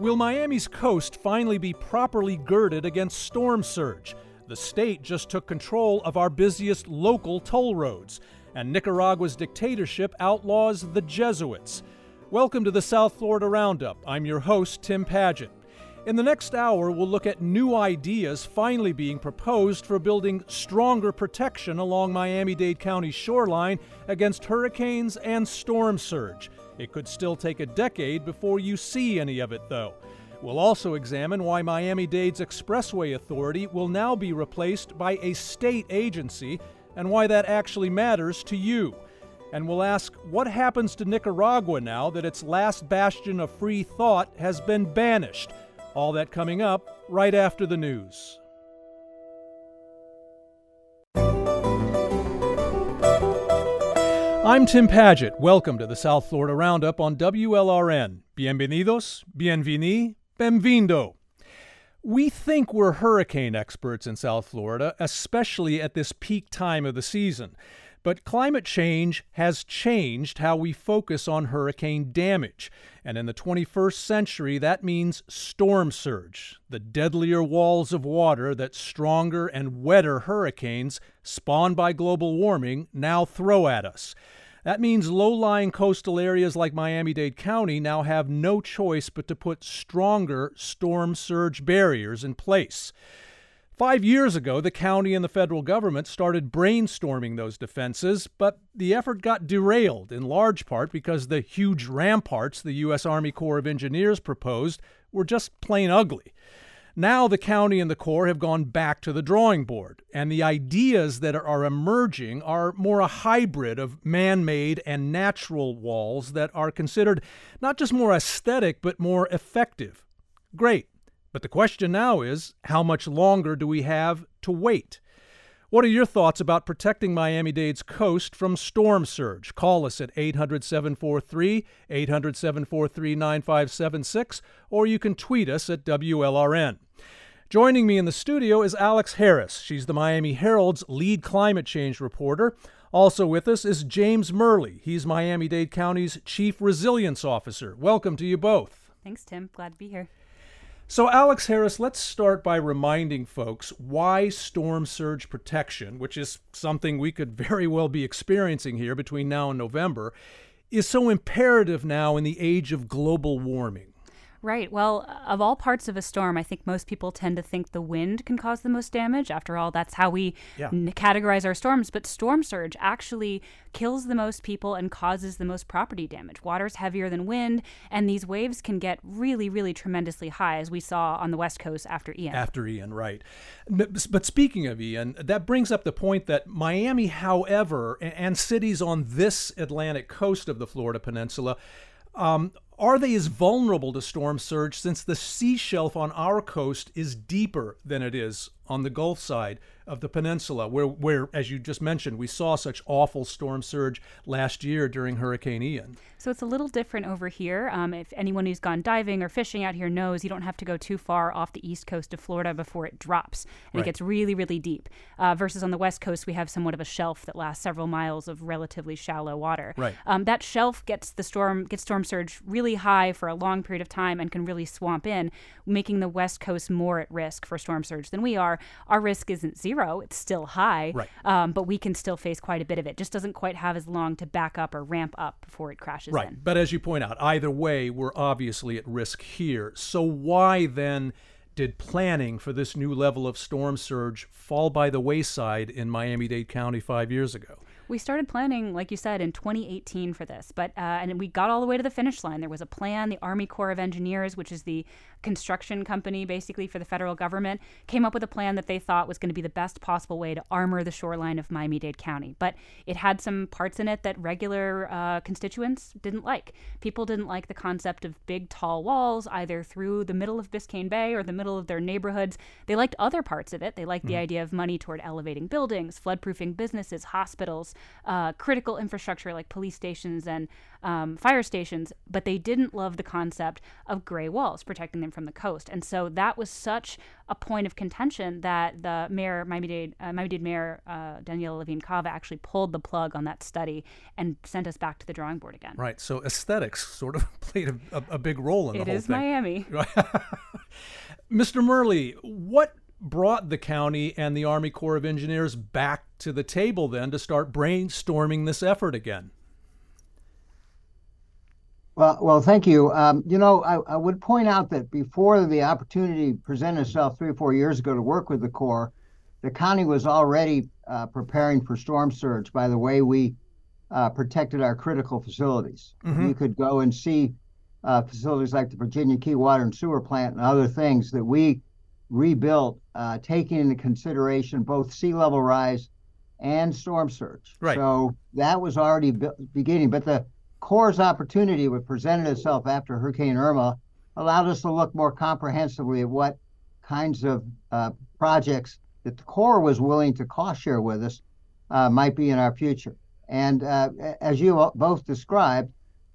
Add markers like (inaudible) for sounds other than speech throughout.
Will Miami's coast finally be properly girded against storm surge? The state just took control of our busiest local toll roads, and Nicaragua's dictatorship outlaws the Jesuits. Welcome to the South Florida Roundup. I'm your host, Tim Padgett. In the next hour, we'll look at new ideas finally being proposed for building stronger protection along Miami Dade County's shoreline against hurricanes and storm surge. It could still take a decade before you see any of it, though. We'll also examine why Miami Dade's Expressway Authority will now be replaced by a state agency and why that actually matters to you. And we'll ask what happens to Nicaragua now that its last bastion of free thought has been banished. All that coming up right after the news. I'm Tim Padgett. Welcome to the South Florida Roundup on WLRN. Bienvenidos, bienveni, benvindo. We think we're hurricane experts in South Florida, especially at this peak time of the season. But climate change has changed how we focus on hurricane damage. And in the 21st century, that means storm surge, the deadlier walls of water that stronger and wetter hurricanes spawned by global warming now throw at us. That means low lying coastal areas like Miami Dade County now have no choice but to put stronger storm surge barriers in place. Five years ago, the county and the federal government started brainstorming those defenses, but the effort got derailed in large part because the huge ramparts the U.S. Army Corps of Engineers proposed were just plain ugly. Now the county and the Corps have gone back to the drawing board, and the ideas that are emerging are more a hybrid of man made and natural walls that are considered not just more aesthetic, but more effective. Great. But the question now is how much longer do we have to wait? What are your thoughts about protecting Miami Dade's coast from storm surge? Call us at 800 743 800 743 9576, or you can tweet us at WLRN. Joining me in the studio is Alex Harris. She's the Miami Herald's lead climate change reporter. Also with us is James Murley. He's Miami Dade County's Chief Resilience Officer. Welcome to you both. Thanks, Tim. Glad to be here. So, Alex Harris, let's start by reminding folks why storm surge protection, which is something we could very well be experiencing here between now and November, is so imperative now in the age of global warming. Right. Well, of all parts of a storm, I think most people tend to think the wind can cause the most damage. After all, that's how we yeah. n- categorize our storms. But storm surge actually kills the most people and causes the most property damage. Water's heavier than wind, and these waves can get really, really tremendously high, as we saw on the West Coast after Ian. After Ian, right. But speaking of Ian, that brings up the point that Miami, however, and cities on this Atlantic coast of the Florida Peninsula, um, are they as vulnerable to storm surge since the sea shelf on our coast is deeper than it is on the Gulf side? of the peninsula, where, where, as you just mentioned, we saw such awful storm surge last year during Hurricane Ian. So it's a little different over here. Um, if anyone who's gone diving or fishing out here knows, you don't have to go too far off the east coast of Florida before it drops, and right. it gets really, really deep. Uh, versus on the west coast, we have somewhat of a shelf that lasts several miles of relatively shallow water. Right. Um, that shelf gets the storm gets storm surge really high for a long period of time and can really swamp in, making the west coast more at risk for storm surge than we are. Our risk isn't zero, It's still high, right. um, but we can still face quite a bit of it. Just doesn't quite have as long to back up or ramp up before it crashes right. in. But as you point out, either way, we're obviously at risk here. So why then? did planning for this new level of storm surge fall by the wayside in Miami Dade County five years ago? We started planning, like you said, in 2018 for this, but uh, and we got all the way to the finish line. There was a plan. The Army Corps of Engineers, which is the construction company basically for the federal government, came up with a plan that they thought was going to be the best possible way to armor the shoreline of Miami Dade County. But it had some parts in it that regular uh, constituents didn't like. People didn't like the concept of big, tall walls either through the middle of Biscayne Bay or the middle of their neighborhoods. They liked other parts of it. They liked mm. the mm-hmm. idea of money toward elevating buildings, floodproofing businesses, hospitals, uh, critical infrastructure like police stations and um, fire stations, but they didn't love the concept of gray walls protecting them from the coast. And so that was such a point of contention that the mayor, Miami-Dade, uh, Miami-Dade Mayor uh, Daniela Levine Cava actually pulled the plug on that study and sent us back to the drawing board again. Right. So aesthetics sort of (laughs) played a, a, a big role in it the whole thing. It is Miami. (laughs) Mr. Murley, what brought the county and the Army Corps of Engineers back to the table then to start brainstorming this effort again? Well, well, thank you. Um, you know, I, I, would point out that before the opportunity presented itself three or four years ago to work with the Corps, the county was already uh, preparing for storm surge by the way we uh, protected our critical facilities. Mm-hmm. You could go and see uh, facilities like the Virginia Key Water and Sewer Plant and other things that we rebuilt, uh, taking into consideration both sea level rise and storm surge. Right. So that was already be- beginning. But the Corps' opportunity, which presented itself after Hurricane Irma, allowed us to look more comprehensively at what kinds of uh, projects that the Corps was willing to cost share with us uh, might be in our future. And uh, as you both described,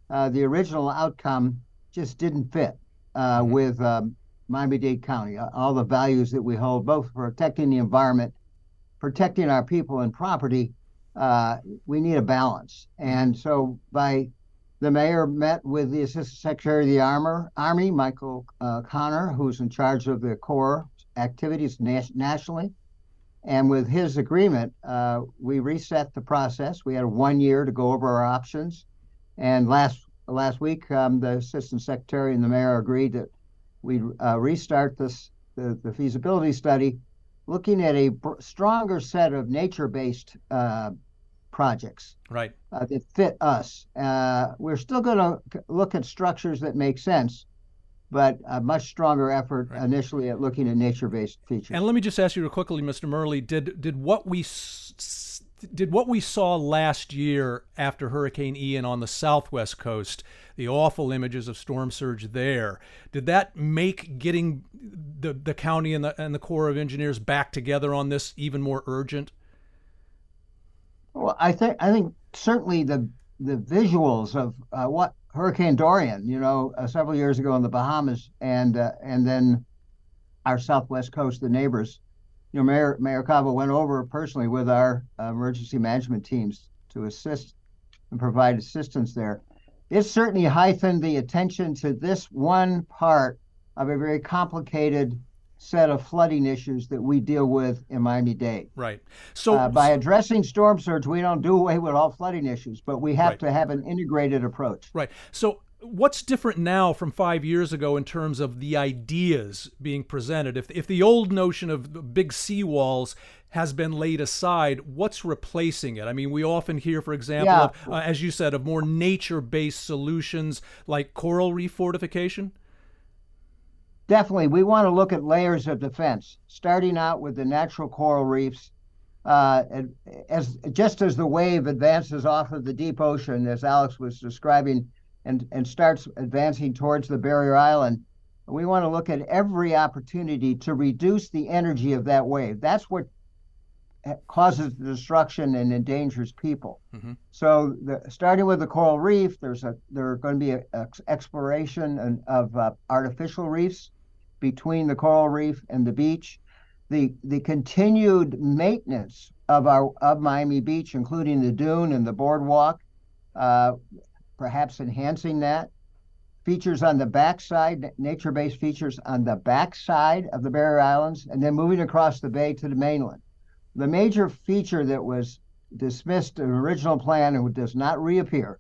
uh, the original outcome just didn't fit uh, mm-hmm. with um, Miami-Dade County. Uh, all the values that we hold, both protecting the environment, protecting our people and property, uh, we need a balance. And so, by the mayor met with the Assistant Secretary of the Armor, Army, Michael uh, Connor, who's in charge of the Corps activities nas- nationally. And with his agreement, uh, we reset the process. We had one year to go over our options. And last last week, um, the assistant secretary and the mayor agreed that we uh, restart this the, the, feasibility study, looking at a stronger set of nature-based uh, projects right uh, that fit us. Uh, we're still going to look at structures that make sense, but a much stronger effort right. initially at looking at nature-based features. And let me just ask you real quickly, Mr. Murley, did did what we s- did what we saw last year after Hurricane Ian on the southwest coast, the awful images of storm surge there, did that make getting the the county and the and the Corps of Engineers back together on this even more urgent? Well, I think I think certainly the the visuals of uh, what Hurricane Dorian, you know, uh, several years ago in the Bahamas, and uh, and then our southwest coast, the neighbors you know, Mayor Mayor Cava went over personally with our uh, emergency management teams to assist and provide assistance there. It certainly heightened the attention to this one part of a very complicated set of flooding issues that we deal with in Miami-Dade. Right. So uh, by addressing storm surge, we don't do away with all flooding issues, but we have right. to have an integrated approach. Right. So what's different now from five years ago in terms of the ideas being presented? If, if the old notion of big seawalls has been laid aside, what's replacing it? I mean, we often hear, for example, yeah. of, uh, as you said, of more nature based solutions like coral reef fortification. Definitely. We want to look at layers of defense, starting out with the natural coral reefs. Uh, as just as the wave advances off of the deep ocean, as Alex was describing, and, and starts advancing towards the barrier island, we want to look at every opportunity to reduce the energy of that wave. That's what causes the destruction and endangers people. Mm-hmm. So, the, starting with the coral reef, there's a there are going to be a, a exploration of uh, artificial reefs between the coral reef and the beach. The the continued maintenance of our of Miami Beach, including the dune and the boardwalk, uh, perhaps enhancing that. Features on the backside, nature based features on the backside of the Barrier Islands, and then moving across the bay to the mainland. The major feature that was dismissed in the original plan and does not reappear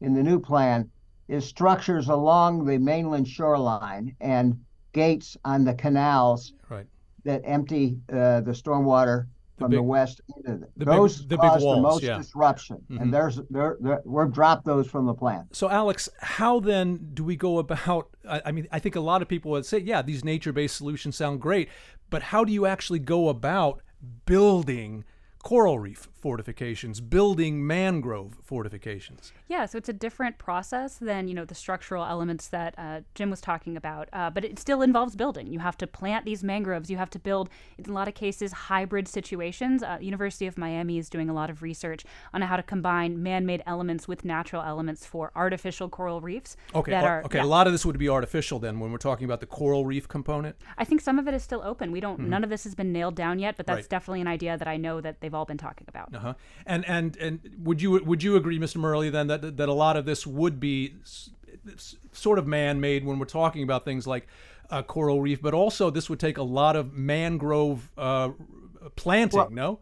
in the new plan is structures along the mainland shoreline and gates on the canals right. that empty uh, the stormwater from big, the west into the, those big, the cause walls, the most yeah. disruption, mm-hmm. and there's there, there, we've dropped those from the plan. So, Alex, how then do we go about? I, I mean, I think a lot of people would say, yeah, these nature-based solutions sound great, but how do you actually go about building coral reef fortifications, building mangrove fortifications. Yeah, so it's a different process than you know the structural elements that uh, Jim was talking about, uh, but it still involves building. You have to plant these mangroves. You have to build, in a lot of cases, hybrid situations. Uh, University of Miami is doing a lot of research on how to combine man-made elements with natural elements for artificial coral reefs. Okay, are, okay. yeah. A lot of this would be artificial then when we're talking about the coral reef component. I think some of it is still open. We don't. None of this has been nailed down yet, but that's Right. definitely an idea that I know that they've all been talking about. Uh-huh. And and and would you would you agree, Mr. Murley, then that that a lot of this would be sort of man-made when we're talking about things like uh, coral reef, but also this would take a lot of mangrove uh, planting. Well- no.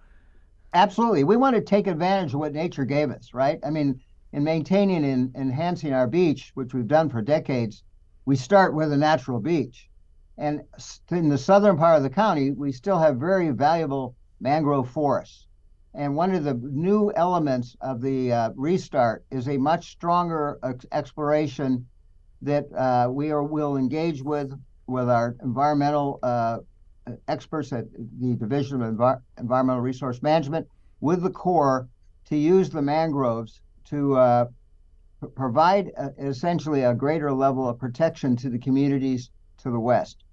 Absolutely. We want to take advantage of what nature gave us, right? I mean, in maintaining and enhancing our beach, which we've done for decades, we start with a natural beach. And in the southern part of the county, we still have very valuable mangrove forests. And one of the new elements of the uh, restart is a much stronger ex- exploration that uh, we are, will engage with with our environmental uh, experts at the Division of Envi- Environmental Resource Management with the Corps to use the mangroves to uh, provide uh, essentially a greater level of protection to the communities to the west.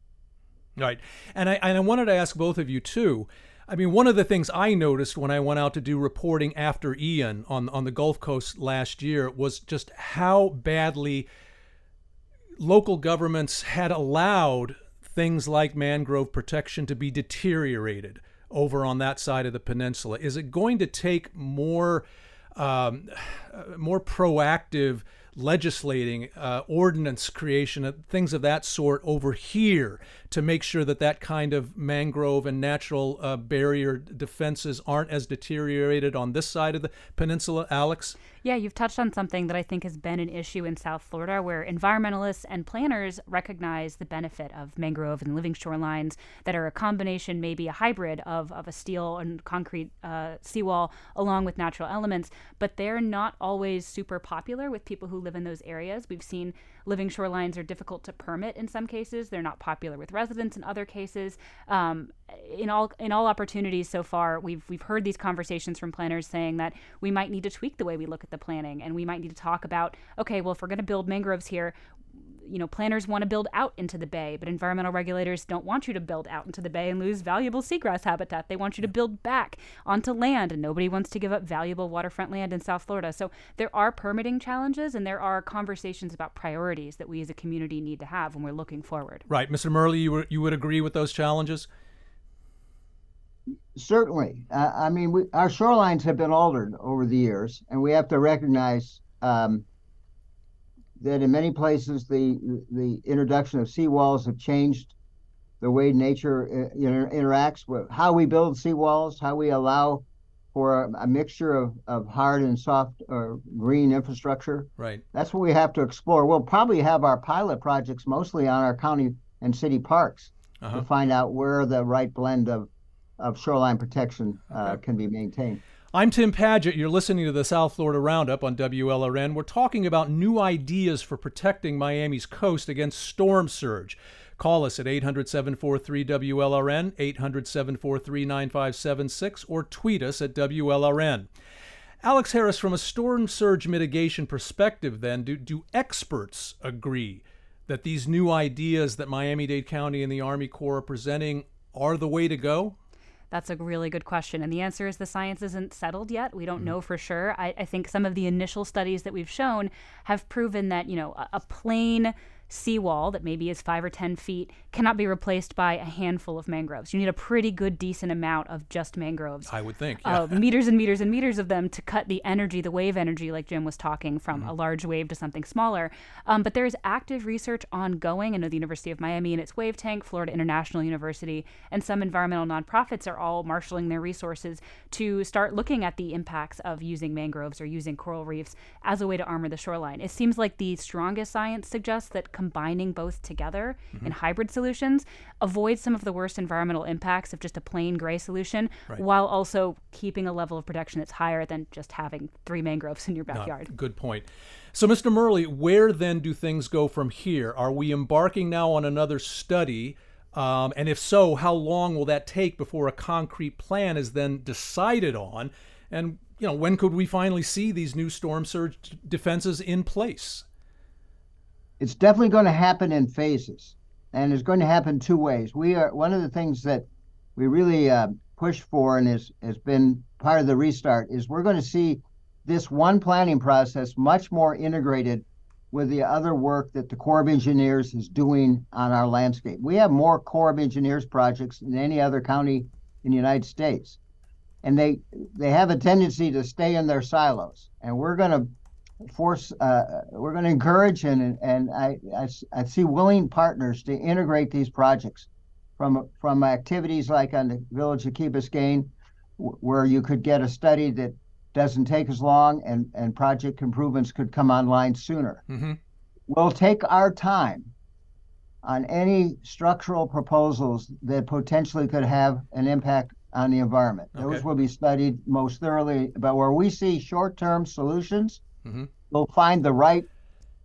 Right. And I, and I wanted to ask both of you, too. I mean, one of the things I noticed when I went out to do reporting after Ian on, on the Gulf Coast last year was just how badly local governments had allowed things like mangrove protection to be deteriorated over on that side of the peninsula. Is it going to take more, um, more proactive legislating, uh, ordinance creation, uh, things of that sort over here to make sure that that kind of mangrove and natural uh, barrier defenses aren't as deteriorated on this side of the peninsula, Alex? Yeah, you've touched on something that I think has been an issue in South Florida where environmentalists and planners recognize the benefit of mangrove and living shorelines that are a combination, maybe a hybrid of, of a steel and concrete uh, seawall along with natural elements, but they're not always super popular with people who live in those areas. We've seen living shorelines are difficult to permit in some cases. They're not popular with residents in other cases. Um, in all in all opportunities so far, we've we've heard these conversations from planners saying that we might need to tweak the way we look at the planning, and we might need to talk about okay, well, if we're going to build mangroves here, you know, planners want to build out into the bay, but environmental regulators don't want you to build out into the bay and lose valuable seagrass habitat. They want you to build back onto land, and nobody wants to give up valuable waterfront land in South Florida. So there are permitting challenges, and there are conversations about priorities that we as a community need to have when we're looking forward. Right, Mr. Murley, you, were, you would agree with those challenges? Certainly. Uh, I mean, we, our shorelines have been altered over the years, and we have to recognize um, that in many places the the introduction of seawalls have changed the way nature uh, inter- interacts with how we build seawalls, how we allow for a, a mixture of, of hard and soft or green infrastructure. Right. That's what we have to explore. We'll probably have our pilot projects mostly on our county and city parks Uh-huh. to find out where the right blend of of shoreline protection uh, Okay. can be maintained. I'm Tim Padgett. You're listening to the South Florida Roundup on WLRN. We're talking about new ideas for protecting Miami's coast against storm surge. Call us at 800 743 WLRN, 800 743 9576, or tweet us at WLRN. Alex Harris, from a storm surge mitigation perspective, then, do, do experts agree that these new ideas that Miami Dade County and the Army Corps are presenting are the way to go? That's a really good question. And the answer is the science isn't settled yet. We don't mm-hmm. know for sure. I, I think some of the initial studies that we've shown have proven that, you know, a, a plain seawall that maybe is five or 10 feet cannot be replaced by a handful of mangroves. You need a pretty good, decent amount of just mangroves. I would think. Yeah. Uh, (laughs) meters and meters and meters of them to cut the energy, the wave energy, like Jim was talking, from Mm-hmm. a large wave to something smaller. Um, but there is active research ongoing. I know the University of Miami and its wave tank, Florida International University, and some environmental nonprofits are all marshaling their resources to start looking at the impacts of using mangroves or using coral reefs as a way to armor the shoreline. It seems like the strongest science suggests that combining both together Mm-hmm. in hybrid solutions avoids some of the worst environmental impacts of just a plain gray solution Right. while also keeping a level of protection that's higher than just having three mangroves in your No, backyard. good point. So, Mr. Murley, where then do things go from here? Are we embarking now on another study Um, and if so, how long will that take before a concrete plan is then decided on? And you know, when could we finally see these new storm surge defenses in place? It's definitely going to happen in phases, and it's going to happen two ways. We are one of the things that we really uh, push for and has has been part of the restart is we're going to see this one planning process much more integrated with the other work that the Corps of Engineers is doing on our landscape. We have more Corps of Engineers projects than any other county in the United States. And they they have a tendency to stay in their silos. And we're going to force uh, we're going to encourage and and I, I, I see willing partners to integrate these projects from from activities like on the village of Key Biscayne, where you could get a study that doesn't take as long and, and project improvements could come online sooner. Mm-hmm. We'll take our time on any structural proposals that potentially could have an impact on the environment. Okay. Those will be studied most thoroughly. But where we see short term solutions, mm-hmm. we'll find the right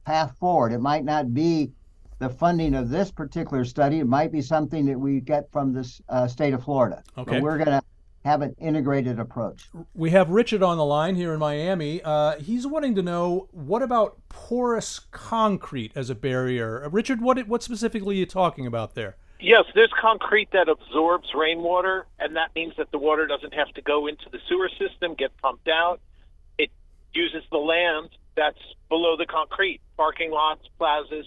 path forward. It might not be the funding of this particular study, it might be something that we get from the uh, state of Florida. Okay. But we're going to have an integrated approach. We have Richard on the line here in Miami. Uh, he's wanting to know what about porous concrete as a barrier. Uh, Richard, what what specifically are you talking about there? Yes, there's concrete that absorbs rainwater, and that means that the water doesn't have to go into the sewer system, get pumped out. Uses the land that's below the concrete, parking lots, plazas.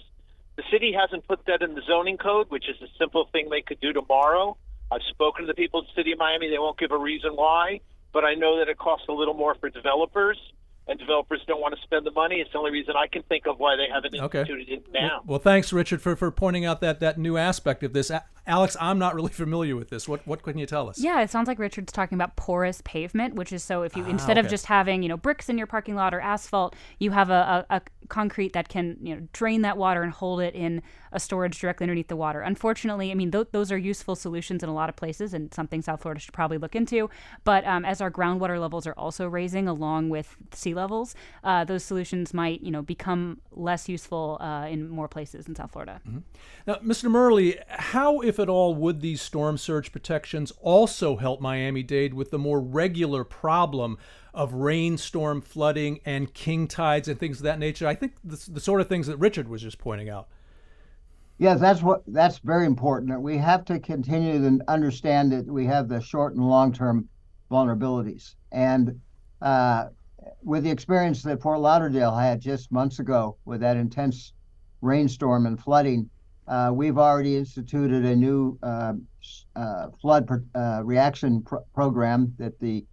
The city hasn't put that in the zoning code, which is a simple thing they could do tomorrow I've spoken to the people in the city of Miami. They won't give a reason why, but I know that it costs a little more for developers, and developers don't want to spend the money. It's the only reason I can think of why they haven't instituted okay. it now. Well, well, thanks, Richard, for, for pointing out that, that new aspect of this. Alex, I'm not really (laughs) familiar with this. What what can you tell us? Yeah, it sounds like Richard's talking about porous pavement, which is so if you ah, instead okay. of just having you know bricks in your parking lot or asphalt, you have a, a, a concrete that can you know drain that water and hold it in a storage directly underneath the water. Unfortunately, I mean th- those are useful solutions in a lot of places and something South Florida should probably look into. But um, as our groundwater levels are also raising along with sea levels, uh, those solutions might you know become less useful uh, in more places in South Florida. Mm-hmm. Now, Mr. Murley, how if at all would these storm surge protections also help Miami-Dade with the more regular problem of rainstorm flooding and king tides and things of that nature. I think the, the sort of things that Richard was just pointing out. Yes, that's what that's very important. We have to continue to understand that we have the short and long term vulnerabilities. And uh, with the experience that Fort Lauderdale had just months ago with that intense rainstorm and flooding, uh, we've already instituted a new uh, uh flood uh, reaction pr- program that the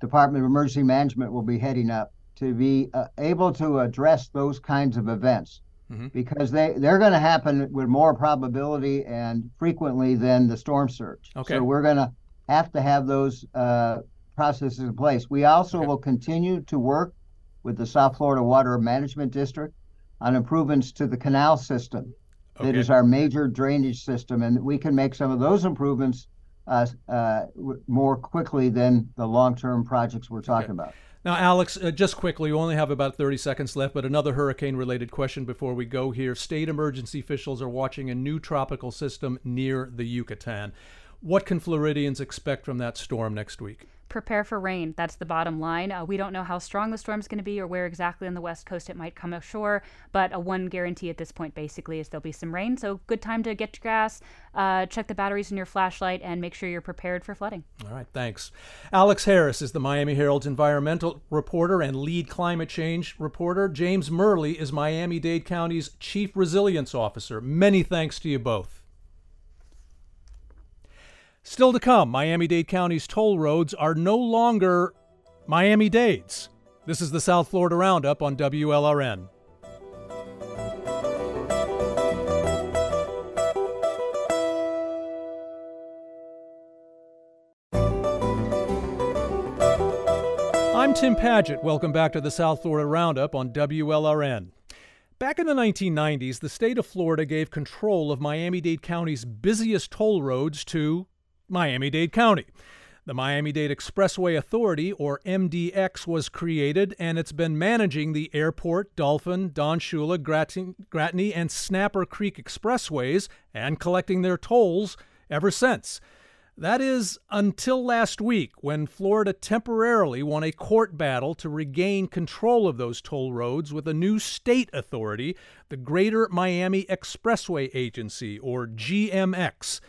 Department of Emergency Management will be heading up to be uh, able to address those kinds of events mm-hmm. because they, they're going to happen with more probability and frequently than the storm surge. Okay. So we're going to have to have those uh, processes in place. We also okay. will continue to work with the South Florida Water Management District on improvements to the canal system. Okay. That is our major drainage system, and we can make some of those improvements uh, uh, more quickly than the long-term projects we're talking okay. about. Now, Alex, uh, just quickly, we only have about 30 seconds left, but another hurricane related question before we go here. State emergency officials are watching a new tropical system near the Yucatan. What can Floridians expect from that storm next week? prepare for rain. That's the bottom line. Uh, we don't know how strong the storm's going to be or where exactly on the west coast it might come ashore, but a one guarantee at this point basically is there'll be some rain. So good time to get to grass, uh, check the batteries in your flashlight, and make sure you're prepared for flooding. All right, thanks. Alex Harris is the Miami Herald's environmental reporter and lead climate change reporter. James Murley is Miami Dade County's chief resilience officer. Many thanks to you both. Still to come, Miami Dade County's toll roads are no longer Miami Dade's. This is the South Florida Roundup on WLRN. I'm Tim Padgett. Welcome back to the South Florida Roundup on WLRN. Back in the 1990s, the state of Florida gave control of Miami Dade County's busiest toll roads to Miami Dade County. The Miami Dade Expressway Authority, or MDX, was created and it's been managing the Airport, Dolphin, Don Shula, Gratigny, and Snapper Creek expressways and collecting their tolls ever since. That is until last week when Florida temporarily won a court battle to regain control of those toll roads with a new state authority, the Greater Miami Expressway Agency, or GMX.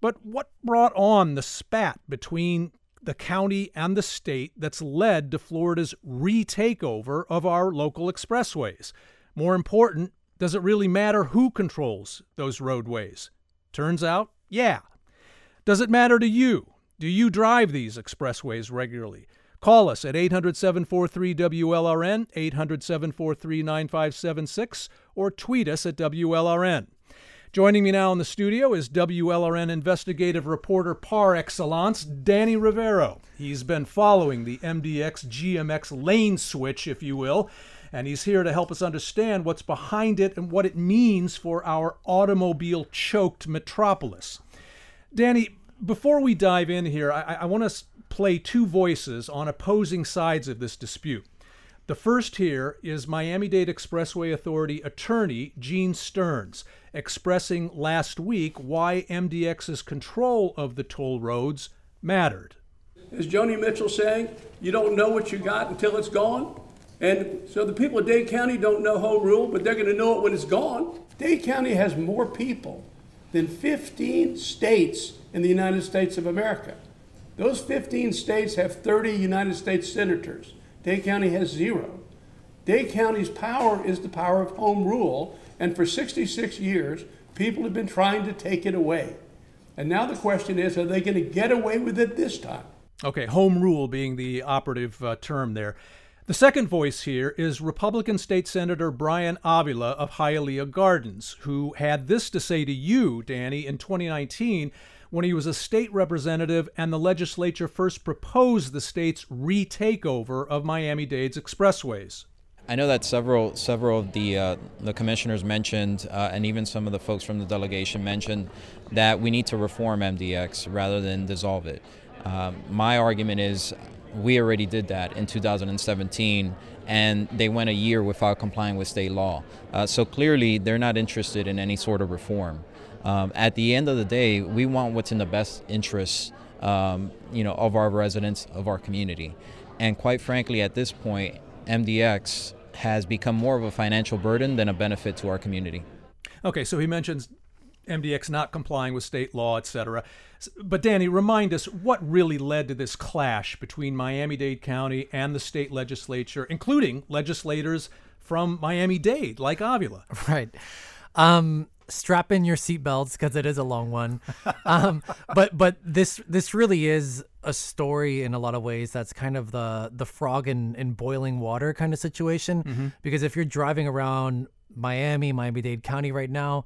But what brought on the spat between the county and the state that's led to Florida's retakeover of our local expressways? More important, does it really matter who controls those roadways? Turns out, yeah. Does it matter to you? Do you drive these expressways regularly? Call us at 800 743 WLRN, 800 743 9576, or tweet us at WLRN. Joining me now in the studio is WLRN investigative reporter par excellence, Danny Rivero. He's been following the MDX GMX lane switch, if you will, and he's here to help us understand what's behind it and what it means for our automobile choked metropolis. Danny, before we dive in here, I, I want to play two voices on opposing sides of this dispute. The first here is Miami Dade Expressway Authority attorney Gene Stearns expressing last week why MDX's control of the toll roads mattered. As Joni Mitchell saying, you don't know what you got until it's gone. And so the people of Dade County don't know home rule, but they're going to know it when it's gone. Dade County has more people than 15 states in the United States of America. Those 15 states have 30 United States senators. Dade County has zero. Dade County's power is the power of home rule, and for 66 years, people have been trying to take it away. And now the question is are they going to get away with it this time? Okay, home rule being the operative uh, term there. The second voice here is Republican State Senator Bryan Avila of Hialeah Gardens, who had this to say to you, Danny, in 2019 when he was a state representative and the legislature first proposed the state's retakeover of Miami Dade's expressways. I know that several several of the uh, the commissioners mentioned, uh, and even some of the folks from the delegation mentioned that we need to reform MDX rather than dissolve it. Um, my argument is we already did that in 2017, and they went a year without complying with state law. Uh, so clearly, they're not interested in any sort of reform. Um, at the end of the day, we want what's in the best interests, um, you know, of our residents, of our community. And quite frankly, at this point, MDX has become more of a financial burden than a benefit to our community. Okay, so he mentions MDX not complying with state law, et cetera. But Danny, remind us what really led to this clash between Miami Dade County and the state legislature, including legislators from Miami Dade, like Avila. (laughs) Right. Um, strap in your seatbelts because it is a long one. um, but but this this really is a story in a lot of ways that's kind of the the frog in, in boiling water kind of situation. Mm-hmm. Because if you're driving around Miami, Miami Dade County right now,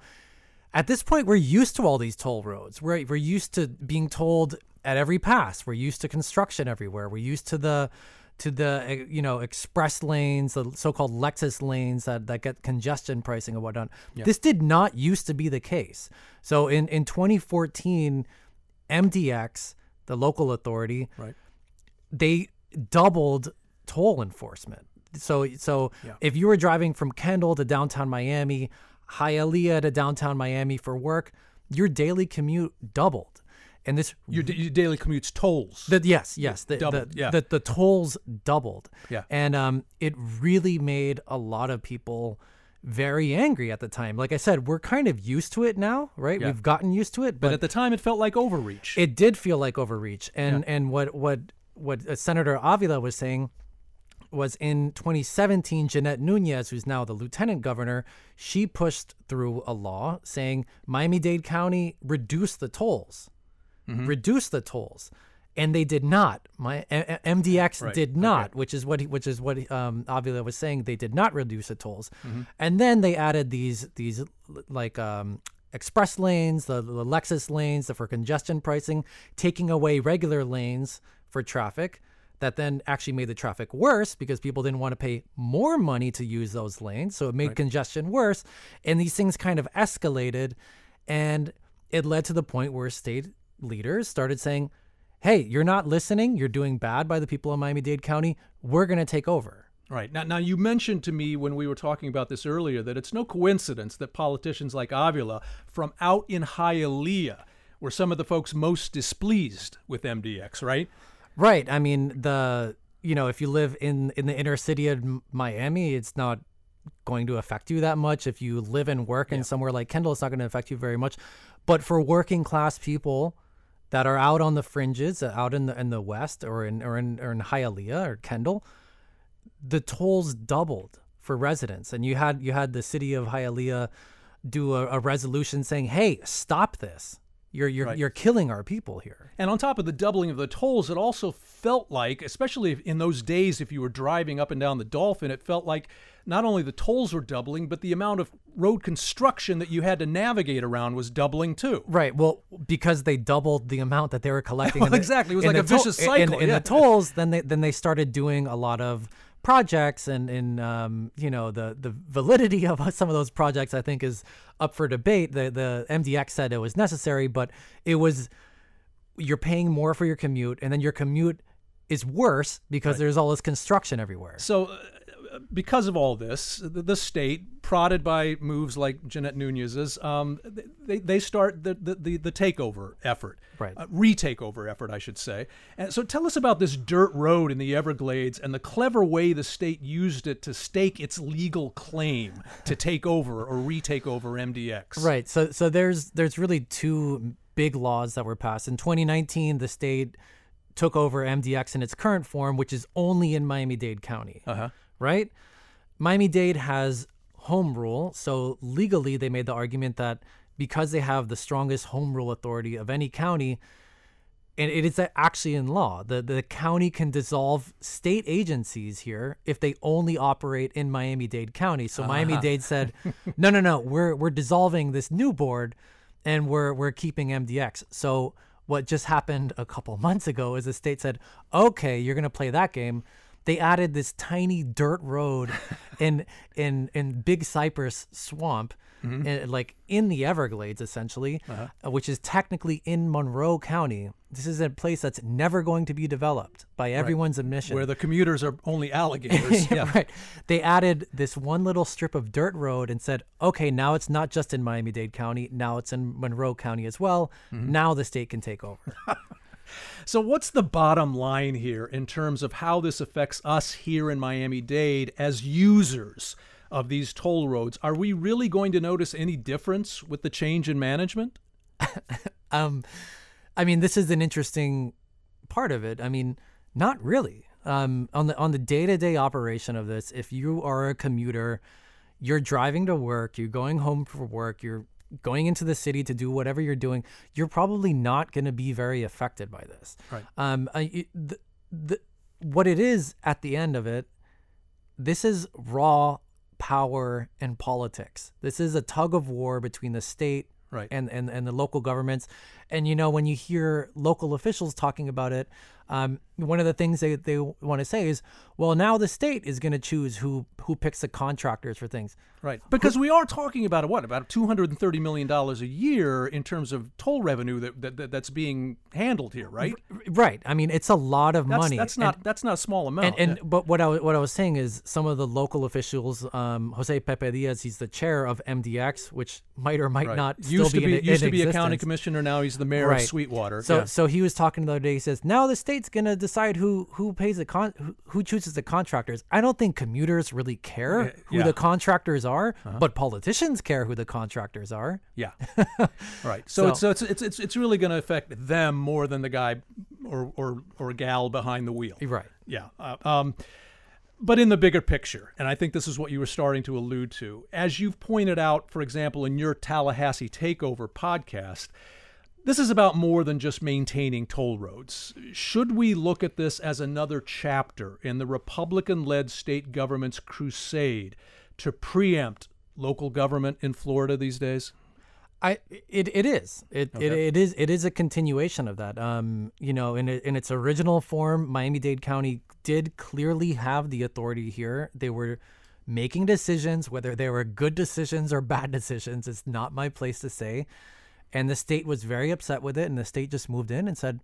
at this point, we're used to all these toll roads. We're, we're used to being tolled at every pass. We're used to construction everywhere. We're used to the to the eh, you know express lanes, the so-called Lexus lanes that, that get congestion pricing and whatnot. Yeah. This did not used to be the case. So in in 2014, MDX, the local authority, right. they doubled toll enforcement. So so yeah. if you were driving from Kendall to downtown Miami Hialeah to downtown Miami for work, your daily commute doubled. And this your, your daily commutes tolls. The, yes, yes, the, doubled, the, yeah. the, the tolls doubled. Yeah, and um, it really made a lot of people very angry at the time. Like I said, we're kind of used to it now, right? Yeah. We've gotten used to it, but, but, at the time, it felt like overreach. It did feel like overreach, and yeah. and what what what uh, Senator Avila was saying was in 2017, Jeanette Nunez, who's now the lieutenant governor, she pushed through a law saying Miami Dade County reduce the tolls, mm-hmm. reduce the tolls, and they did not. My MDX right. did not, okay. which is what he, which is what um, Avila was saying. They did not reduce the tolls, mm-hmm. and then they added these these like um, express lanes, the, the Lexus lanes the for congestion pricing, taking away regular lanes for traffic that then actually made the traffic worse because people didn't want to pay more money to use those lanes. So it made right. congestion worse. And these things kind of escalated. And it led to the point where state leaders started saying, hey, you're not listening. You're doing bad by the people of Miami Dade County. We're going to take over. Right. Now, now, you mentioned to me when we were talking about this earlier that it's no coincidence that politicians like Avila from out in Hialeah were some of the folks most displeased with MDX, right? Right. I mean, the you know, if you live in in the inner city of Miami, it's not going to affect you that much. If you live and work in somewhere like Kendall, it's not going to affect you very much. But for working class people that are out on the fringes, uh, out in the in the west or in or in or in Hialeah or Kendall, the tolls doubled for residents, and you had you had the city of Hialeah do a, a resolution saying, "Hey, stop this! You're you're Right. you're killing our people here." And on top of the doubling of the tolls, it also felt like, especially in those days, if you were driving up and down the Dolphin, it felt like not only the tolls were doubling, but the amount of road construction that you had to navigate around was doubling too. Right. Well, because they doubled the amount that they were collecting. (laughs) in Well, the- exactly. It was like a vicious in- cycle, In, yeah. the tolls, then they then they started doing a lot of projects, and in um, you know the the validity of (laughs) some of those projects, I think, is up for debate. The the MDX said it was necessary, but it was you're paying more for your commute, and then your commute is worse because there's all this construction everywhere. So, uh, because of all this, the, the state, prodded by moves like Jeanette Nunez's, um, they, they start the, the, the, takeover effort, Right. uh, retakeover effort, I should say. And so, tell us about this dirt road in the Everglades and the clever way the state used it to stake its legal claim to take over or retake over MDX. Right. So so there's there's really two big laws that were passed. In 2019, the state took over MDX in its current form, which is only in Miami-Dade County. Uh Right? Miami-Dade has home rule, so legally they made the argument that because they have the strongest home rule authority of any county, and it is actually in law. The the county can dissolve state agencies here if they only operate in Miami-Dade County. So Miami-Dade uh-huh. said, (laughs) "No, no, no. We're we're dissolving this new board and we're we're keeping MDX." So what just happened a couple months ago is the state said, "Okay, you're going to play that game." They added this tiny dirt road (laughs) in in in Big Cypress Swamp, eh, like in the Everglades, essentially, uh, which is technically in Monroe County. This is a place that's never going to be developed by everyone's admission. Where the commuters are only alligators. (laughs) yeah. right. They added this one little strip of dirt road and said, okay, now it's not just in Miami Dade County, now it's in Monroe County as well. Mm-hmm. Now the state can take over. (laughs) So, what's the bottom line here in terms of how this affects us here in Miami Dade as users of these toll roads? Are we really going to notice any difference with the change in management? (laughs) Um, I mean, this is an interesting part of it. I mean, not really. Um, on the on the day to day operation of this, if you are a commuter, you're driving to work, you're going home for work, you're going into the city to do whatever you're doing, you're probably not going to be very affected by this. Right. Um, I, the, the, what it is at the end of it, this is raw power and politics. This is a tug of war between the state Right. and, and, and the local governments. And, you know, when you hear local officials talking about it, um, one of the things they, they want to say is, well, now the state is going to choose who, who picks the contractors for things. Right. Because we are talking about what? About $230 million a year in terms of toll revenue that, that, that that's being handled here, right? Right. I mean, it's a lot of That's, money. that's And- not that's not a small amount. And, and but what I what I was saying is some of the local officials, um, Jose Pepe Diaz, he's the chair of MDX, which might or might Right. not still used be to be used to be a county commissioner. Now he's the mayor Right. of Sweetwater. So Yeah. so he was talking the other day. He says now the state's gonna decide who who pays the con who, who chooses the contractors. I don't think commuters really care Yeah, who yeah. Uh-huh. the contractors are, but politicians care who the contractors are. Yeah. (laughs) right. So, So- it's, so it's it's it's it's really going to affect them more than the guy or or or gal behind the wheel. Right. Yeah. Uh, um, but in the bigger picture, and I think this is what you were starting to allude to, as you've pointed out, for example, in your Tallahassee Takeover podcast, this is about more than just maintaining toll roads. Should we look at this as another chapter in the Republican led state government's crusade to preempt local government in Florida these days? I it, it is it, it it is it is a continuation of that. Um, you know, in in its original form, Miami Dade County did clearly have the authority here. They were making decisions, whether they were good decisions or bad (laughs) decisions. It's not my place to say. And the state was very upset with it, and the state just moved in and said,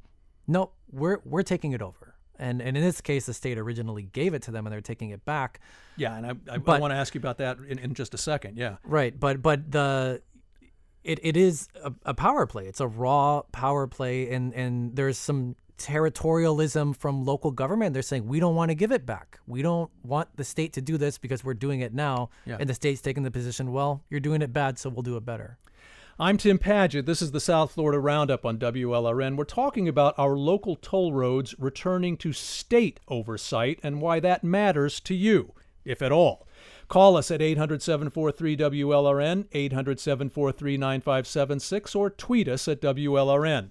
no, we're we're taking it over. And and in this case, the state originally gave it to them, and they're taking it back. Yeah, and I, I, I want to ask you about that in, in just a second. Yeah. Right, but but the it, it is a, a power play. It's a raw power play, and and there's some territorialism from local government. They're saying we don't want to give it back. We don't want the state to do this because we're doing it now, Yeah. and the state's taking the position. Well, you're doing it bad, so we'll do it better. I'm Tim Padgett. This is the South Florida Roundup on WLRN. We're talking about our local toll roads returning to state oversight and why that matters to you, if at all. Call us at 800 743 WLRN, 800 743 9576, or tweet us at WLRN.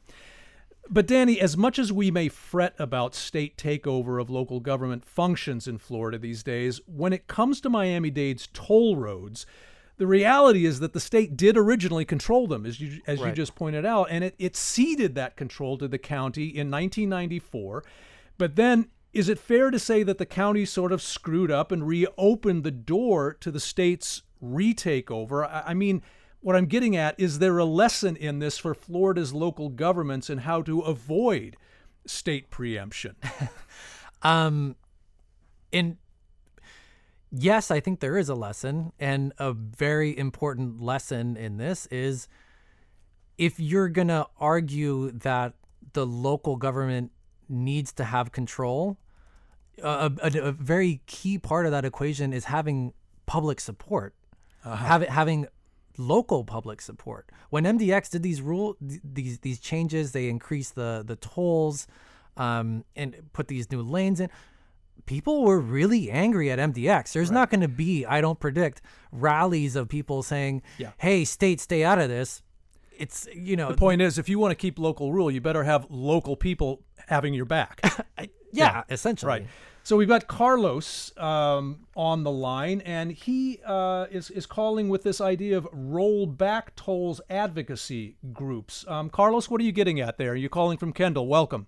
But Danny, as much as we may fret about state takeover of local government functions in Florida these days, when it comes to Miami Dade's toll roads, the reality is that the state did originally control them, as you as you just pointed out, and it, it ceded that control to the county in 1994. But then, is it fair to say that the county sort of screwed up and reopened the door to the state's retakeover? I, I mean, what I'm getting at is there a lesson in this for Florida's local governments and how to avoid state preemption? (laughs) Um, in yes, I think there is a lesson, and a very important lesson in this is if you're gonna argue that the local government needs to have control, a, a, a very key part of that equation is having public support, having having local public support. When MDX did these rule these these changes, they increased the the tolls um, and put these new lanes in. People were really angry at MDX. There's not going to be, I don't predict, rallies of people saying, Yeah. "Hey, state, stay out of this." It's you know, The point is, if you want to keep local rule, you better have local people having your back. (laughs) yeah, essentially. Right. So we've got Carlos um, on the line, and he uh, is is calling with this idea of roll back tolls advocacy groups. Um, Carlos, what are you getting at there? You're calling from Kendall. Welcome.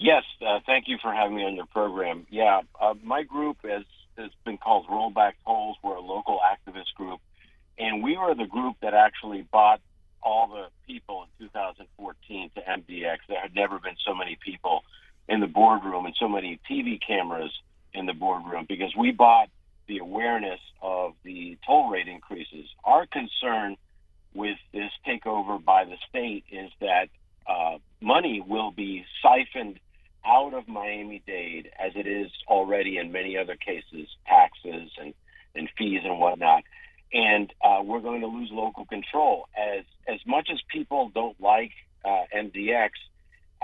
Yes, uh, thank you for having me on your program. Yeah, uh, my group has, has been called Rollback Tolls. We're a local activist group, and we were the group that actually bought all the people in 2014 to MDX. There had never been so many people in the boardroom and so many TV cameras in the boardroom because we bought the awareness of the toll rate increases. Our concern with this takeover by the state is that uh, money will be siphoned out of Miami Dade as it is already in many other cases, taxes and, and fees and whatnot. And uh, we're going to lose local control. As as much as people don't like uh, MDX,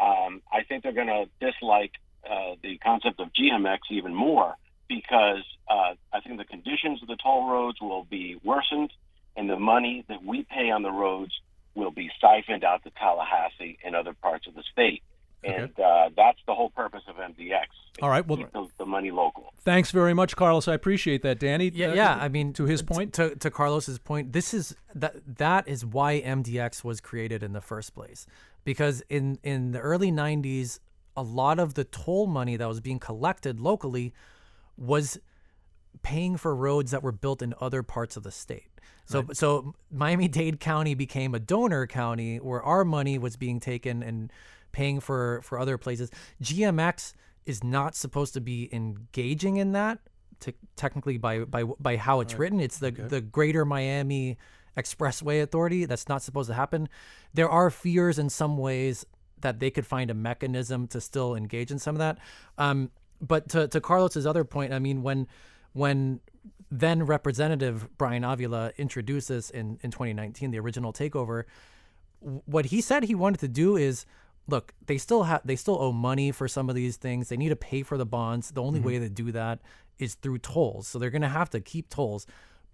um, I think they're going to dislike uh, the concept of GMX even more because uh, I think the conditions of the toll roads will be worsened, and the money that we pay on the roads will be siphoned out to Tallahassee and other parts of the state. And uh, that's the whole purpose of MDX. All right, well- keep the, the money local. Thanks very much, Carlos. I appreciate that, Danny. Yeah, Uh, yeah. I mean, to his point. to to Carlos's point, this is that that is why MDX was created in the first place, because in in the early '90s, a lot of the toll money that was being collected locally was paying for roads that were built in other parts of the state. So so Miami-Dade County became a donor county where our money was being taken and paying for for other places. GMX is not supposed to be engaging in that te- technically by by by how it's written. It's the the Greater Miami Expressway Authority. That's not supposed to happen. There are fears in some ways that they could find a mechanism to still engage in some of that. Um, but to to Carlos's other point, I mean when when then Representative Bryan Avila introduced this in in 2019, the original takeover, what he said he wanted to do is look they still have they still owe money for some of these things they need to pay for the bonds the only mm-hmm. way to do that is through tolls so they're going to have to keep tolls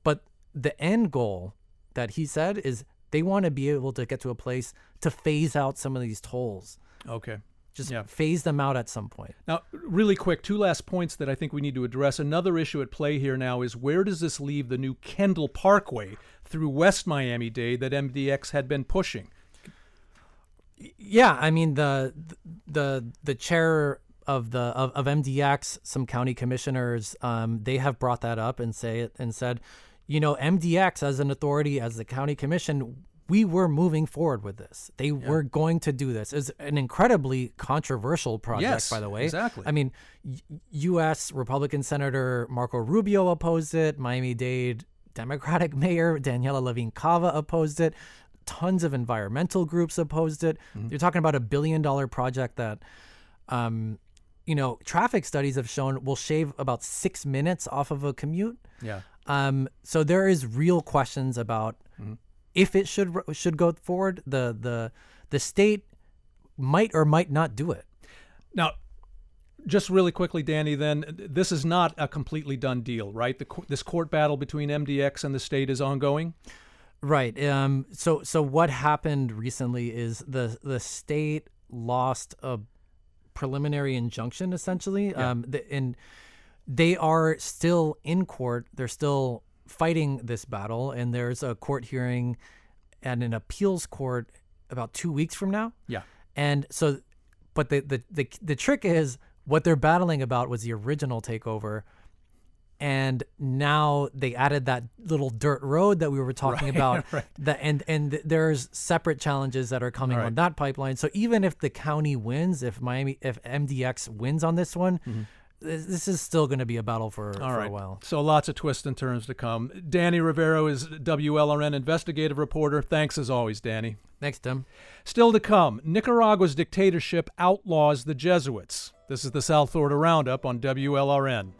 but the end goal that he said is they want to be able to get to a place to phase out some of these tolls Okay. just Yeah. phase them out at some point Now, really quick, two last points that I think we need to address. Another issue at play here now is where does this leave the new Kendall Parkway through West Miami Dade that MDX had been pushing? Yeah i mean the the the chair of the of, of mdx some county commissioners um, they have brought that up and say it and said you know mdx as an authority as the county commission we were moving forward with this. They yeah. were going to do this. It's an incredibly controversial project, yes, by the way. Exactly. I mean, U.S. Republican Senator Marco Rubio opposed it. Miami Dade Democratic (laughs) Mayor Daniela Levine Cava opposed it. Tons of environmental groups opposed it. Mm-hmm. You're talking about a billion dollar project that, um, you know, traffic studies have shown will shave about six minutes off of a commute. Yeah. Um, so there is real questions about mm-hmm. if it should should go forward. The the the state might or might not do it. Now, just really quickly, Danny. Then this is not a completely done deal, right? The, this court battle between MDX and the state is ongoing. Right. Um. So so what happened recently is the the state lost a preliminary injunction essentially. Yeah. Um. The, and they are still in court. They're still fighting this battle, and there's a court hearing and an appeals court about two weeks from now. Yeah. And so, but the the the, the trick is what they're battling about was the original takeover. And now they added that little dirt road that we were talking right, (laughs) about. Right. That and and there's separate challenges that are coming right. on that pipeline. So even if the county wins, if Miami, if MDX wins on this one, mm-hmm this is still going to be a battle for, All for right. a while. So lots of twists and turns to come. Danny Rivero is WLRN investigative reporter. Thanks as always, Danny. Thanks, Tim. Still to come, Nicaragua's dictatorship outlaws the Jesuits. This is the South Florida Roundup on WLRN.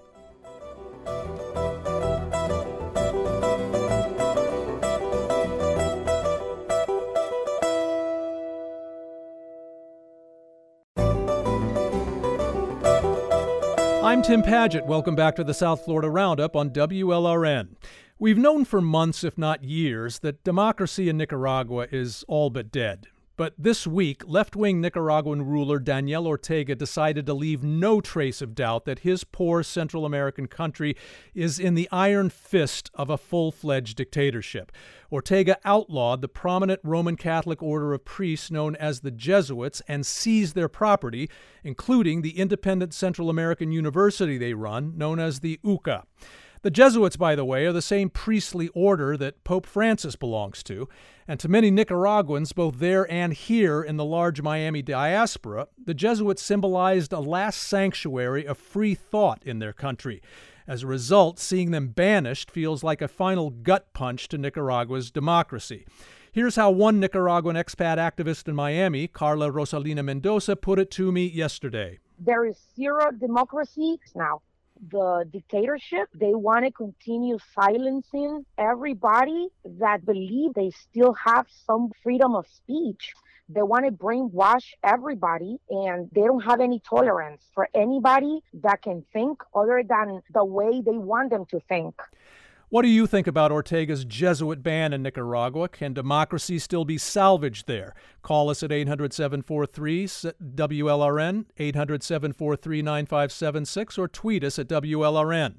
I'm Tim Padgett. Welcome back to the South Florida Roundup on WLRN. We've known for months, if not years, that democracy in Nicaragua is all but dead. But this week, left wing Nicaraguan ruler Daniel Ortega decided to leave no trace of doubt that his poor Central American country is in the iron fist of a full fledged dictatorship. Ortega outlawed the prominent Roman Catholic order of priests known as the Jesuits and seized their property, including the independent Central American university they run, known as the UCA. The Jesuits, by the way, are the same priestly order that Pope Francis belongs to, and to many Nicaraguans, both there and here in the large Miami diaspora, the Jesuits symbolized a last sanctuary of free thought in their country. As a result, seeing them banished feels like a final gut punch to Nicaragua's democracy. Here's how one Nicaraguan expat activist in Miami, Carla Rosalina Mendoza, put it to me yesterday. There is zero democracy now the dictatorship. They want to continue silencing everybody that believe they still have some freedom of speech. They want to brainwash everybody and they don't have any tolerance for anybody that can think other than the way they want them to think. What do you think about Ortega's Jesuit ban in Nicaragua? Can democracy still be salvaged there? Call us at 800 743 WLRN, 800 743 9576, or tweet us at WLRN.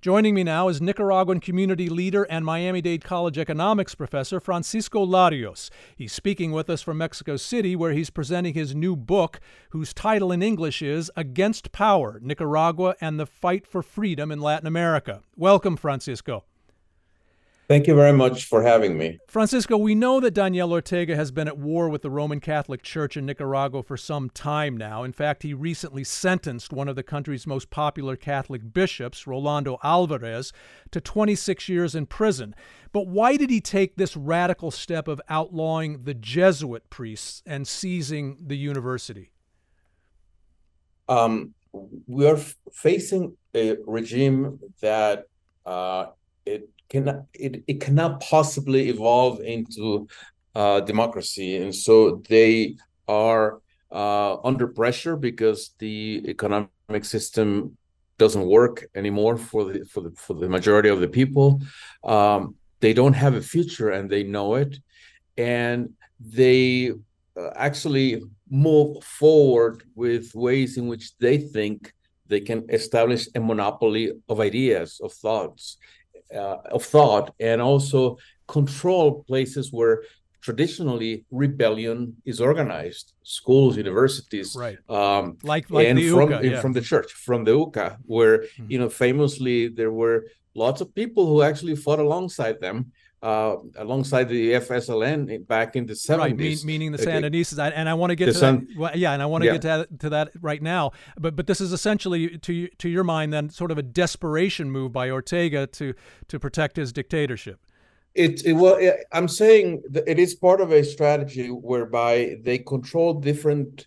Joining me now is Nicaraguan community leader and Miami Dade College economics professor Francisco Larios. He's speaking with us from Mexico City, where he's presenting his new book, whose title in English is Against Power Nicaragua and the Fight for Freedom in Latin America. Welcome, Francisco. Thank you very much for having me. Francisco, we know that Daniel Ortega has been at war with the Roman Catholic Church in Nicaragua for some time now. In fact, he recently sentenced one of the country's most popular Catholic bishops, Rolando Alvarez, to 26 years in prison. But why did he take this radical step of outlawing the Jesuit priests and seizing the university? Um, we are facing a regime that uh, cannot it, it cannot possibly evolve into uh, democracy, and so they are uh, under pressure because the economic system doesn't work anymore for the for the for the majority of the people. Um, they don't have a future, and they know it, and they uh, actually move forward with ways in which they think they can establish a monopoly of ideas of thoughts uh, of thought and also control places where traditionally rebellion is organized schools universities right um, like, like and the from UCA, yeah. from the church from the uca where mm-hmm. you know famously there were lots of people who actually fought alongside them uh, alongside the FSLN back in the 70s. Right, mean, meaning the Sandinistas. And I want to get to San- that. Well, yeah, and I want to Yeah. get to that, to that right now. But but this is essentially, to to your mind, then sort of a desperation move by Ortega to to protect his dictatorship. It, it well, I'm saying that it is part of a strategy whereby they control different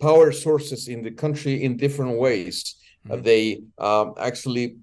power sources in the country in different ways. Uh, they um, actually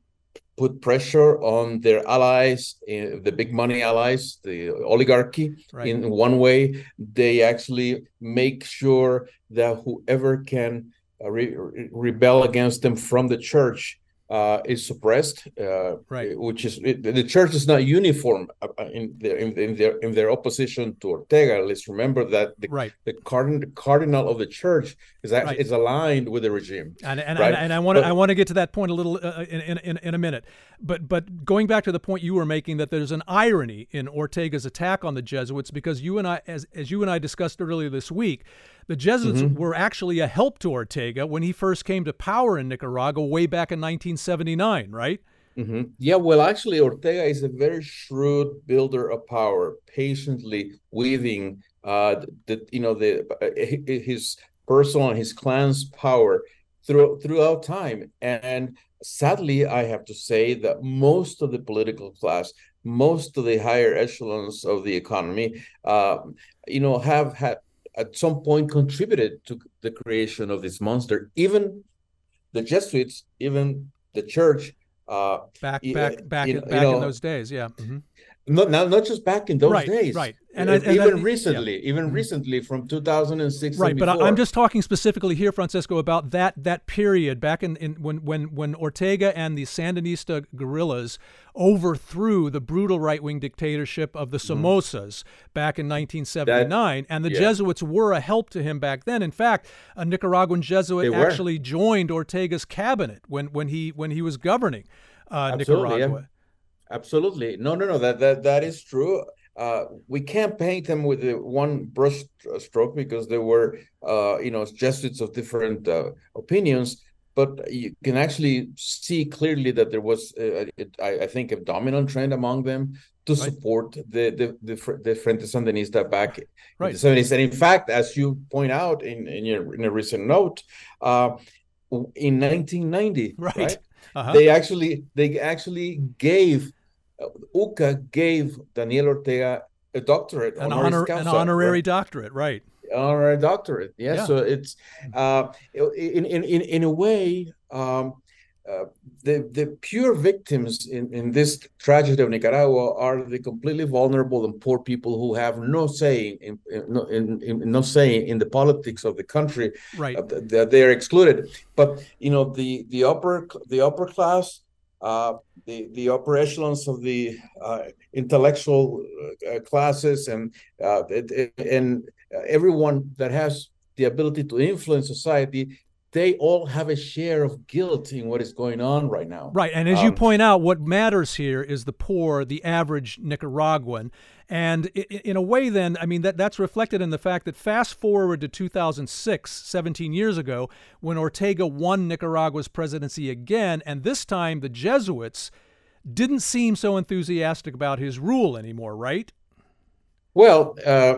put pressure on their allies, uh, the big money allies, the oligarchy. Right. In one way, they actually make sure that whoever can uh, re- re- rebel against them from the church uh, is suppressed. Uh, Right. Which is it, the church is not uniform uh, in their in, in their in their opposition to Ortega. Let's remember that the Right. the cardinal cardinal of the church is actually Right. is aligned with the regime. And and, right? and, and I want to I want to get to that point a little uh, in, in in in a minute. But but going back to the point you were making that there's an irony in Ortega's attack on the Jesuits because you and I as as you and I discussed earlier this week, the Jesuits Mm-hmm. were actually a help to Ortega when he first came to power in Nicaragua way back in 1979, right? hmm Yeah, well, actually, Ortega is a very shrewd builder of power, patiently weaving uh, the you know the uh, his personal and his clan's power through throughout time. And sadly, I have to say that most of the political class, most of the higher echelons of the economy, uh, you know, have had at some point contributed to the creation of this monster. Even the Jesuits, even the church. Uh, Back back back you in, know- back you in those days, yeah. mhm. Not not not just back in those Right, days, right. and, And and even I- yeah. recently, even recently from 2006. Right, but i'm just talking specifically here, Francisco, about that that period back in, in when when when Ortega and the Sandinista guerrillas overthrew the brutal right wing dictatorship of the Somozas back in 1979, and the yeah. Jesuits were a help to him back then. In fact, a Nicaraguan Jesuit actually joined Ortega's cabinet when when he when he was governing uh, Absolutely, yeah. Absolutely. No, no, no. That that that is true. Uh, we can't paint them with the one brush stroke because there were, uh, you know, Jesuits of different uh, opinions. But you can actually see clearly that there was, uh, I, I think, a dominant trend among them to Right. support the the the, the Frente Sandinista back Right. in the seventies. And in fact, as you point out in in your in a recent note, uh, in 1990, Right. Uh-huh. they actually they actually gave UCA gave Daniel Ortega a doctorate, an honor an honorary right? doctorate, right? honorary doctorate. Yeah, Yeah. so it's uh, in in in in a way. Um, uh, the the pure victims in, in this tragedy of Nicaragua are the completely vulnerable and poor people who have no say in, in, no- in, in no say in the politics of the country Right. uh, th- th- they're excluded. But you know, the the upper the upper class, uh, the the upper echelons of the uh, intellectual uh, classes, and uh, and everyone that has the ability to influence society, they all have a share of guilt in what is going on right now. Right. And as you Um, point out, what matters here is the poor, the average Nicaraguan. And in a way, then, I mean, that, that's reflected in the fact that fast forward to 2006, 17 years ago, when Ortega won Nicaragua's presidency again, and this time the Jesuits didn't seem so enthusiastic about his rule anymore, right? Well, uh,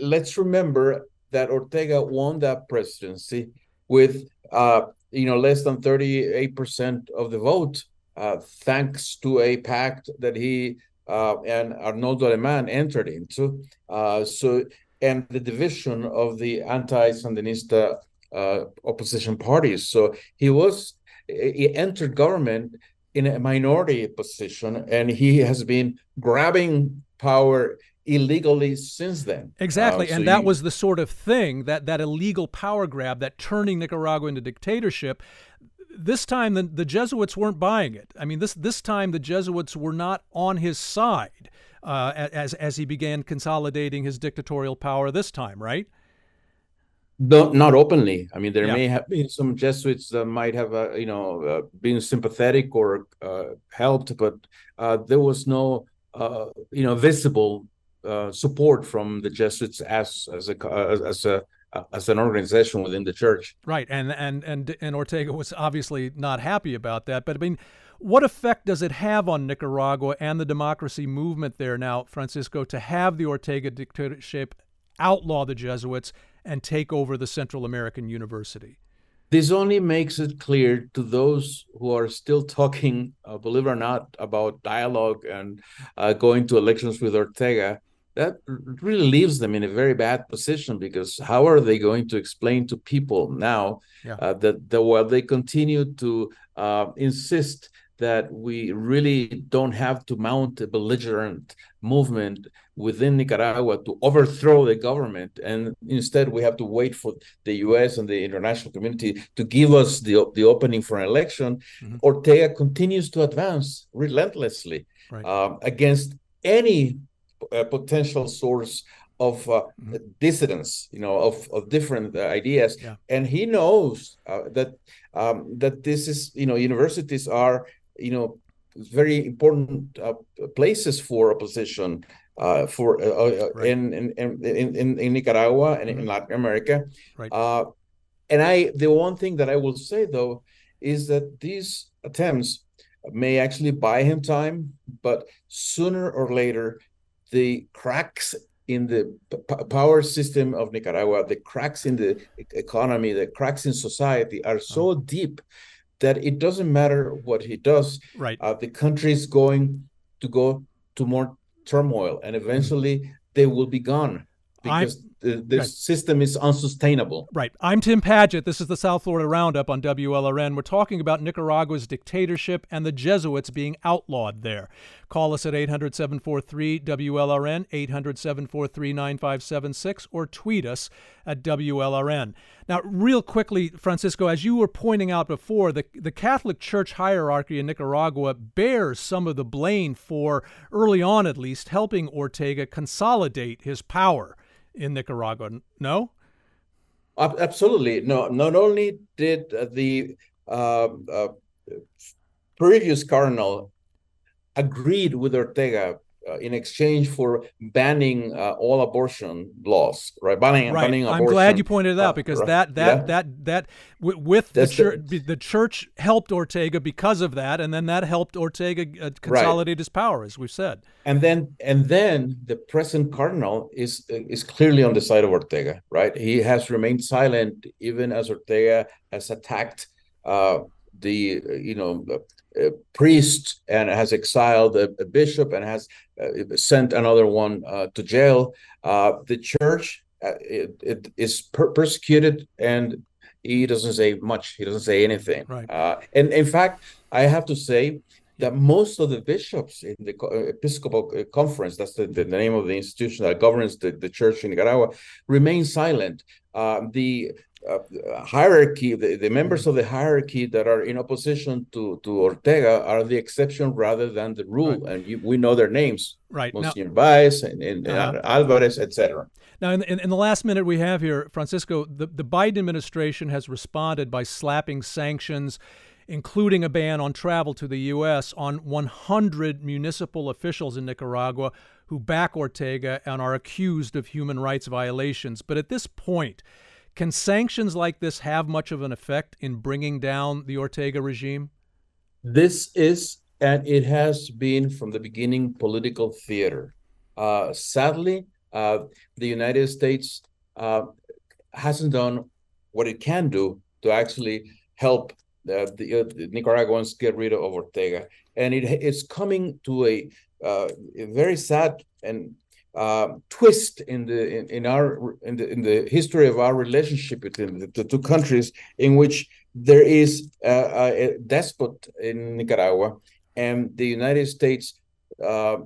let's remember that Ortega won that presidency with, uh, you know, less than 38% of the vote, uh, thanks to a pact that he uh, and Arnoldo Aleman entered into. Uh, so, and the division of the anti-Sandinista uh, opposition parties. So he was, he entered government in a minority position, and he has been grabbing power illegally since then. Exactly, Uh, so and that was the sort of thing that that illegal power grab, that turning Nicaragua into dictatorship. This time, the, the Jesuits weren't buying it. I mean, this this time the Jesuits were not on his side uh, as as he began consolidating his dictatorial power. This time, right? No, not openly. I mean, there Yeah. may have been some Jesuits that might have, uh, you know, uh, been sympathetic or uh, helped, but uh, there was no, uh, you know, visible uh, support from the Jesuits as as a as a uh, as an organization within the church. Right, and and and and Ortega was obviously not happy about that. But I mean, what effect does it have on Nicaragua and the democracy movement there now, Francisco, to have the Ortega dictatorship outlaw the Jesuits and take over the Central American University? This only makes it clear to those who are still talking, uh, believe it or not, about dialogue and uh, going to elections with Ortega that really leaves them in a very bad position because how are they going to explain to people now yeah. uh, that, that while they continue to uh, insist that we really don't have to mount a belligerent movement within Nicaragua to overthrow the government, and instead we have to wait for the U.S. and the international community to give us the the opening for an election. Mm-hmm. Ortega continues to advance relentlessly right. uh, against any a potential source of uh, mm-hmm. dissidence, you know, of, of different uh, ideas, yeah. and he knows uh, that um, that this is, you know, universities are, you know, very important uh, places for opposition uh, for uh, right. in, in, in in in Nicaragua and mm-hmm. in Latin America. Right. and I, the one thing that I will say though is that these attempts may actually buy him time, but sooner or later the cracks in the p- power system of Nicaragua, the cracks in the economy, the cracks in society are so deep that it doesn't matter what he does. Right. Uh, the country is going to go to more turmoil, and eventually they will be gone because I'm, the, the right. system is unsustainable. Right. I'm Tim Padgett. This is the South Florida Roundup on WLRN. We're talking about Nicaragua's dictatorship and the Jesuits being outlawed there. Call us at 800 743 WLRN, 800 743 9576, or tweet us at WLRN. Now, real quickly, Francisco, as you were pointing out before, the, the Catholic Church hierarchy in Nicaragua bears some of the blame for, early on at least, helping Ortega consolidate his power in Nicaragua. No? Absolutely. No, not only did the uh, uh, previous cardinal agreed with Ortega uh, in exchange for banning uh, all abortion laws, right? Banning, right. banning I'm glad you pointed it out because uh, that that yeah. that that with the church, the, the, church helped Ortega because of that, and then that helped Ortega uh, consolidate right. his power, as we've said. And then and then the present cardinal is is clearly on the side of Ortega, right? He has remained silent even as Ortega has attacked uh, the you know priest and has exiled a, a bishop and has uh, sent another one uh, to jail. Uh, the church uh, it, it is per- persecuted and he doesn't say much. He doesn't say anything. Right. Uh, and in fact, I have to say that most of the bishops in the Episcopal Conference, that's the, the name of the institution that governs the, the church in Nicaragua, remain silent. Uh, the uh, hierarchy, the, the members of the hierarchy that are in opposition to, to Ortega are the exception rather than the rule. Right. And you, we know their names. Right. Monsignor now, Baez and, and uh, Alvarez, etc. Now, in, in, in, the last minute we have here, Francisco, the, the Biden administration has responded by slapping sanctions, including a ban on travel to the U.S., on 100 municipal officials in Nicaragua who back Ortega and are accused of human rights violations. But at this point, can sanctions like this have much of an effect in bringing down the Ortega regime? This is, and it has been from the beginning, political theater. Uh, sadly, uh, the United States uh, hasn't done what it can do to actually help the, the Nicaraguans get rid of Ortega, and it, it's coming to a, uh, a very sad and uh, twist in the in, in, our in the in the history of our relationship between the, the two countries, in which there is a, a, despot in Nicaragua, and the United States uh,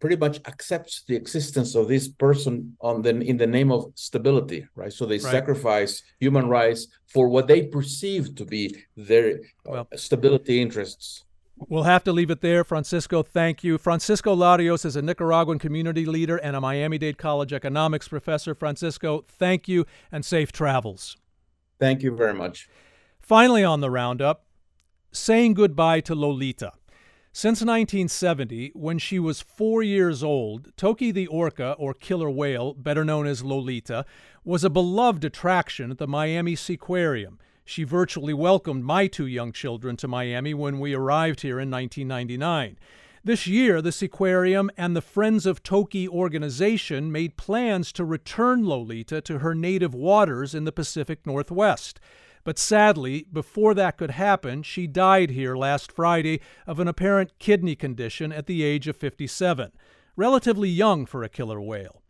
pretty much accepts the existence of this person on the in the name of stability, right? So they right. sacrifice human rights for what they perceive to be their well, stability interests. We'll have to leave it there. Francisco, thank you. Francisco Larios is a Nicaraguan community leader and a Miami Dade College economics professor. Francisco, thank you and safe travels. Thank you very much. Finally, on the roundup, saying goodbye to Lolita. Since 1970, when she was four years old, Toki the orca, or killer whale, better known as Lolita, was a beloved attraction at the Miami Seaquarium. She virtually welcomed my two young children to Miami when we arrived here in 1999. This year, the Seaquarium and the Friends of Toki organization made plans to return Lolita to her native waters in the Pacific Northwest. But sadly, before that could happen, she died here last Friday of an apparent kidney condition at the age of 57, relatively young for a killer whale.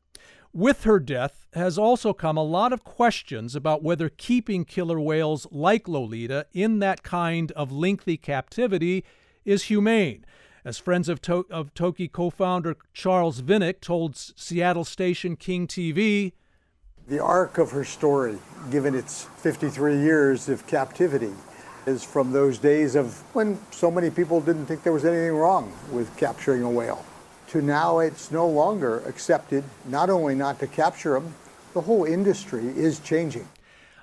With her death has also come a lot of questions about whether keeping killer whales like Lolita in that kind of lengthy captivity is humane. As Friends of, to- of Toki co founder Charles Vinick told Seattle station King TV, the arc of her story, given its 53 years of captivity, is from those days of when so many people didn't think there was anything wrong with capturing a whale, to now it's no longer accepted not only not to capture them, the whole industry is changing.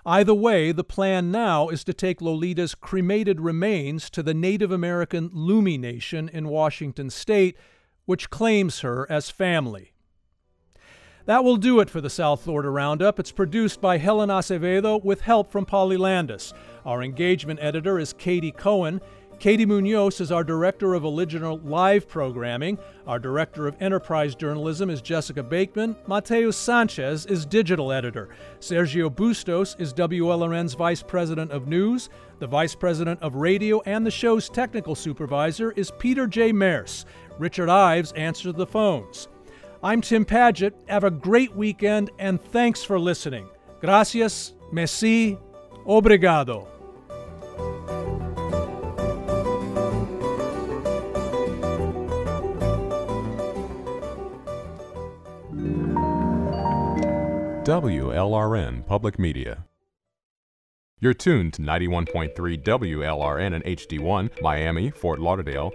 Either way, the plan now is to take Lolita's cremated remains to the Native American Lummi Nation in Washington state, which claims her as family. That will do it for the South Florida Roundup. It's produced by Helen Acevedo with help from Polly Landis. Our engagement editor is Katie Cohen. Katie Munoz is our Director of Original Live Programming. Our Director of Enterprise Journalism is Jessica Bakeman. Mateus Sanchez is Digital Editor. Sergio Bustos is WLRN's Vice President of News. The Vice President of Radio and the show's Technical Supervisor is Peter J. Merce. Richard Ives answers the phones. I'm Tim Padgett. Have a great weekend and thanks for listening. Gracias, merci, obrigado. WLRN Public Media. You're tuned to 91.3 WLRN and HD1, Miami, Fort Lauderdale.